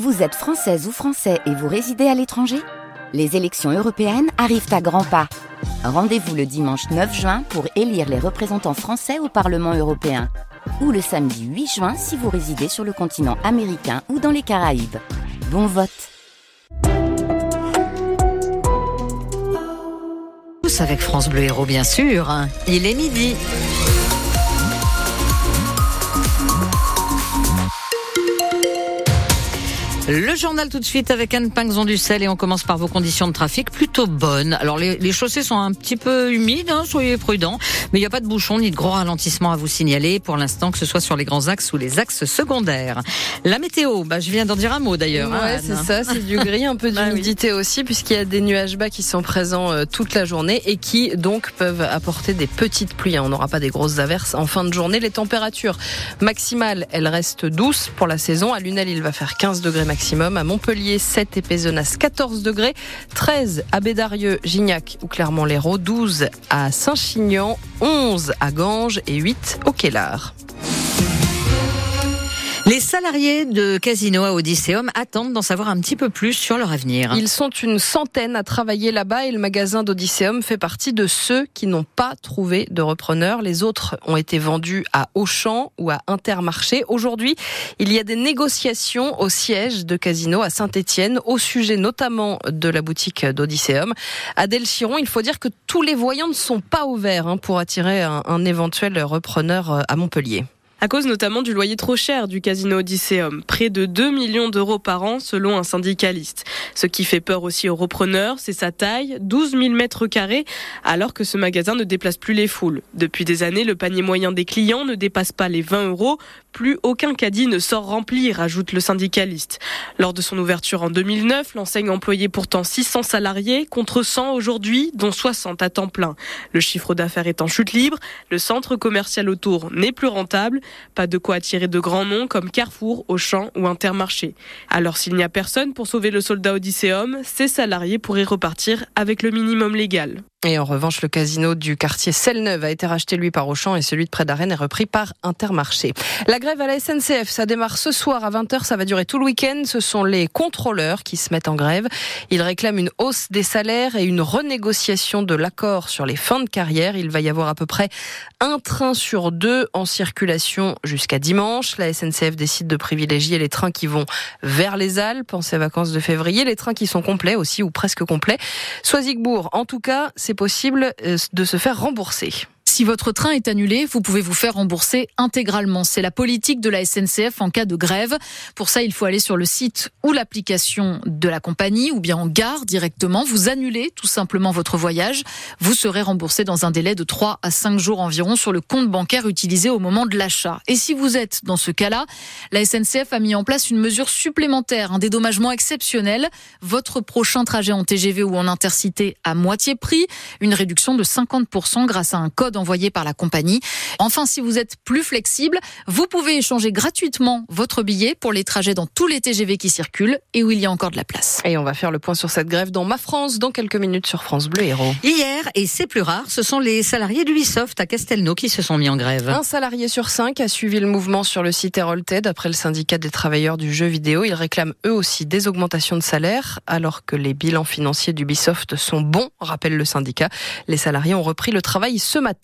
Vous êtes française ou français et vous résidez à l'étranger? Les élections européennes arrivent à grands pas. Rendez-vous le dimanche 9 juin pour élire les représentants français au Parlement européen. Ou le samedi 8 juin si vous résidez sur le continent américain ou dans les Caraïbes. Bon vote Tous avec France Bleu Héros, bien sûr. Il est midi. Le journal tout de suite avec Anne Pinxon du Sel et on commence par vos conditions de trafic plutôt bonnes. Alors les, les chaussées sont un petit peu humides, hein, soyez prudents, mais il n'y a pas de bouchons ni de gros ralentissements à vous signaler pour l'instant, que ce soit sur les grands axes ou les axes secondaires. La météo, bah, je viens d'en dire un mot d'ailleurs. Ouais, hein, c'est Anne. ça, c'est du gris, un peu Bah oui. d'humidité aussi, puisqu'il y a des nuages bas qui sont présents euh, toute la journée et qui donc peuvent apporter des petites pluies. hein. On n'aura pas des grosses averses en fin de journée. Les températures maximales, elles restent douces pour la saison. À Lunel, il va faire 15 degrés maximum. À Montpellier, 7 et Pézenas, 14 degrés. 13 à Bédarieux, Gignac ou Clermont-Lérault. 12 à Saint-Chinian. 11 à Ganges et 8 au Quélard. Les salariés de Casino à Odysseum attendent d'en savoir un petit peu plus sur leur avenir. Ils sont une centaine à travailler là-bas et le magasin d'Odysseum fait partie de ceux qui n'ont pas trouvé de repreneur. Les autres ont été vendus à Auchan ou à Intermarché. Aujourd'hui, il y a des négociations au siège de Casino à Saint-Étienne au sujet notamment de la boutique d'Odysseum. Adèle Chiron, il faut dire que tous les voyants ne sont pas ouverts hein, pour attirer un, éventuel repreneur euh, à Montpellier. À cause notamment du loyer trop cher du casino Odysseum, près de 2 millions d'euros par an selon un syndicaliste. Ce qui fait peur aussi aux repreneurs, c'est sa taille, 12 000 mètres carrés, alors que ce magasin ne déplace plus les foules. Depuis des années, le panier moyen des clients ne dépasse pas les 20 euros. Plus aucun caddie ne sort rempli, rajoute le syndicaliste. Lors de son ouverture en 2009, l'enseigne employait pourtant 600 salariés contre 100 aujourd'hui, dont 60 à temps plein. Le chiffre d'affaires est en chute libre, le centre commercial autour n'est plus rentable, pas de quoi attirer de grands noms comme Carrefour, Auchan ou Intermarché. Alors s'il n'y a personne pour sauver le soldat Odysseum, ses salariés pourraient repartir avec le minimum légal. Et en revanche, le casino du quartier Selle-Neuve a été racheté lui par Auchan et celui de près d'Arène est repris par Intermarché. La grève à la SNCF, ça démarre ce soir à 20h, ça va durer tout le week-end. Ce sont les contrôleurs qui se mettent en grève. Ils réclament une hausse des salaires et une renégociation de l'accord sur les fins de carrière. Il va y avoir à peu près un train sur deux en circulation jusqu'à dimanche. La SNCF décide de privilégier les trains qui vont vers les Alpes en ces vacances de février, les trains qui sont complets aussi ou presque complets. Soisigbourg, en tout cas, c'est possible euh, de se faire rembourser. Si votre train est annulé, vous pouvez vous faire rembourser intégralement. C'est la politique de la SNCF en cas de grève. Pour ça, il faut aller sur le site ou l'application de la compagnie ou bien en gare directement. Vous annulez tout simplement votre voyage. Vous serez remboursé dans un délai de 3 à 5 jours environ sur le compte bancaire utilisé au moment de l'achat. Et si vous êtes dans ce cas-là, la SNCF a mis en place une mesure supplémentaire, un dédommagement exceptionnel. Votre prochain trajet en TGV ou en intercité à moitié prix, une réduction de 50% grâce à un code envoyé par la compagnie. Enfin, si vous êtes plus flexible, vous pouvez échanger gratuitement votre billet pour les trajets dans tous les TGV qui circulent et où il y a encore de la place. Et on va faire le point sur cette grève dans Ma France dans quelques minutes sur France Bleu Héros. Hier, et c'est plus rare, ce sont les salariés d'Ubisoft à Castelnau qui se sont mis en grève. Un salarié sur cinq a suivi le mouvement sur le site Herolted d'après le syndicat des travailleurs du jeu vidéo. Ils réclament eux aussi des augmentations de salaire alors que les bilans financiers d'Ubisoft sont bons, rappelle le syndicat. Les salariés ont repris le travail ce matin.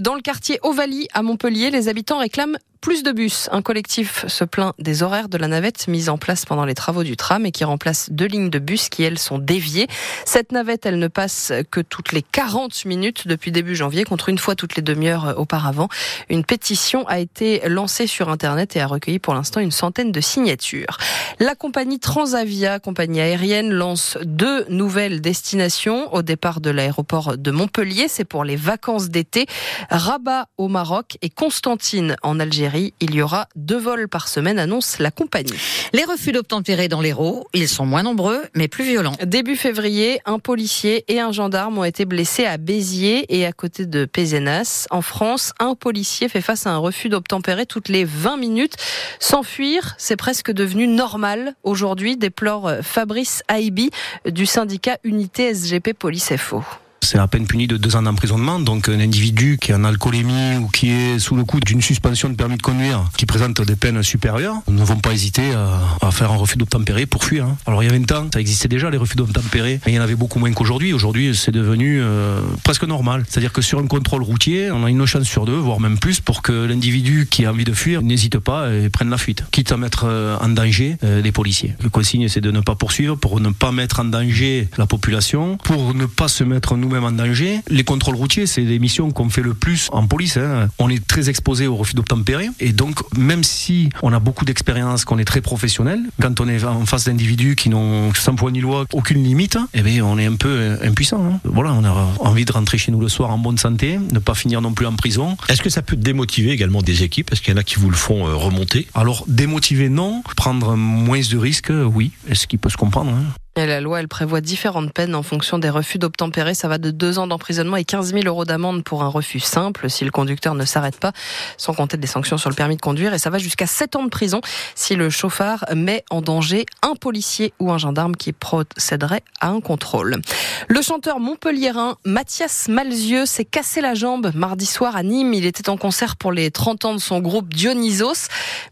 Dans le quartier Ovalie à Montpellier, les habitants réclament plus de bus. Un collectif se plaint des horaires de la navette mise en place pendant les travaux du tram et qui remplace deux lignes de bus qui, elles, sont déviées. Cette navette, elle ne passe que toutes les 40 minutes depuis début janvier contre une fois toutes les demi-heures auparavant. Une pétition a été lancée sur Internet et a recueilli pour l'instant une centaine de signatures. La compagnie Transavia, compagnie aérienne, lance deux nouvelles destinations au départ de l'aéroport de Montpellier. C'est pour les vacances d'été. Rabat au Maroc et Constantine en Algérie. Il y aura deux vols par semaine, annonce la compagnie. Les refus d'obtempérer dans l'Hérault, ils sont moins nombreux, mais plus violents. Début février, un policier et un gendarme ont été blessés à Béziers et à côté de Pézenas. En France, un policier fait face à un refus d'obtempérer toutes les 20 minutes. S'enfuir, c'est presque devenu normal aujourd'hui, déplore Fabrice Aibi du syndicat Unité SGP Police FO. C'est à peine puni de deux ans d'emprisonnement. Donc un individu qui est en alcoolémie ou qui est sous le coup d'une suspension de permis de conduire, qui présente des peines supérieures, ne vont pas hésiter à, faire un refus d'obtempérer pour fuir. Hein. Alors il y a 20 ans, ça existait déjà les refus d'obtempérer, mais il y en avait beaucoup moins qu'aujourd'hui. Aujourd'hui, c'est devenu euh, presque normal. C'est-à-dire que sur un contrôle routier, on a une chance sur deux, voire même plus, pour que l'individu qui a envie de fuir n'hésite pas et prenne la fuite, quitte à mettre euh, en danger euh, les policiers. Le consigne, c'est de ne pas poursuivre pour ne pas mettre en danger la population, pour ne pas se mettre nous-mêmes en danger. Les contrôles routiers, c'est des missions qu'on fait le plus en police. Hein. On est très exposé au refus d'obtempérer. Et donc, même si on a beaucoup d'expérience, qu'on est très professionnel, quand on est en face d'individus qui n'ont sans poids ni loi aucune limite, eh bien, on est un peu impuissant. Hein. Voilà, on a envie de rentrer chez nous le soir en bonne santé, ne pas finir non plus en prison. Est-ce que ça peut démotiver également des équipes? Est-ce qu'il y en a qui vous le font euh, remonter? Alors, démotiver, non. Prendre moins de risques, oui. Est-ce qu'il peut se comprendre hein la loi, elle prévoit différentes peines en fonction des refus d'obtempérer. Ça va de deux ans d'emprisonnement et 15 000 euros d'amende pour un refus simple si le conducteur ne s'arrête pas, sans compter des sanctions sur le permis de conduire. Et ça va jusqu'à 7 ans de prison si le chauffard met en danger un policier ou un gendarme qui procéderait à un contrôle. Le chanteur montpelliérain Mathias Malzieux s'est cassé la jambe mardi soir à Nîmes. Il était en concert pour les 30 ans de son groupe Dionysos.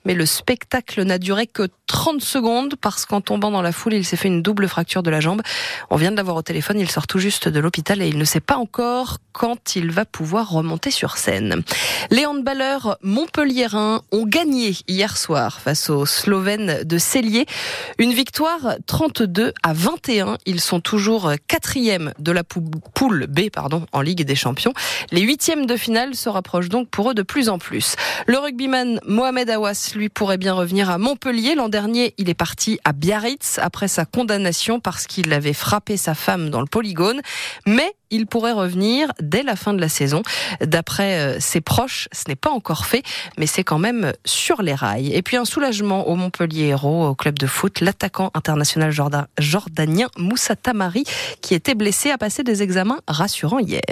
Mais le spectacle n'a duré que 30 secondes parce qu'en tombant dans la foule, il s'est fait une double fracture de la jambe. On vient de l'avoir au téléphone, il sort tout juste de l'hôpital et il ne sait pas encore quand il va pouvoir remonter sur scène. Les handballeurs montpelliérains ont gagné hier soir face aux Slovènes de Cellier. Une victoire 32 à 21. Ils sont toujours quatrième de la poule B pardon, en Ligue des Champions. Les huitièmes de finale se rapprochent donc pour eux de plus en plus. Le rugbyman Mohamed Awas, lui, pourrait bien revenir à Montpellier. L'an dernier, il est parti à Biarritz après sa condamnation parce qu'il avait frappé sa femme dans le polygone, mais il pourrait revenir dès la fin de la saison. D'après euh, ses proches, ce n'est pas encore fait, mais c'est quand même sur les rails. Et puis un soulagement au Montpellier Héros, au club de foot, l'attaquant international jordanien Moussa Tamari, qui était blessé, a passé des examens rassurants hier.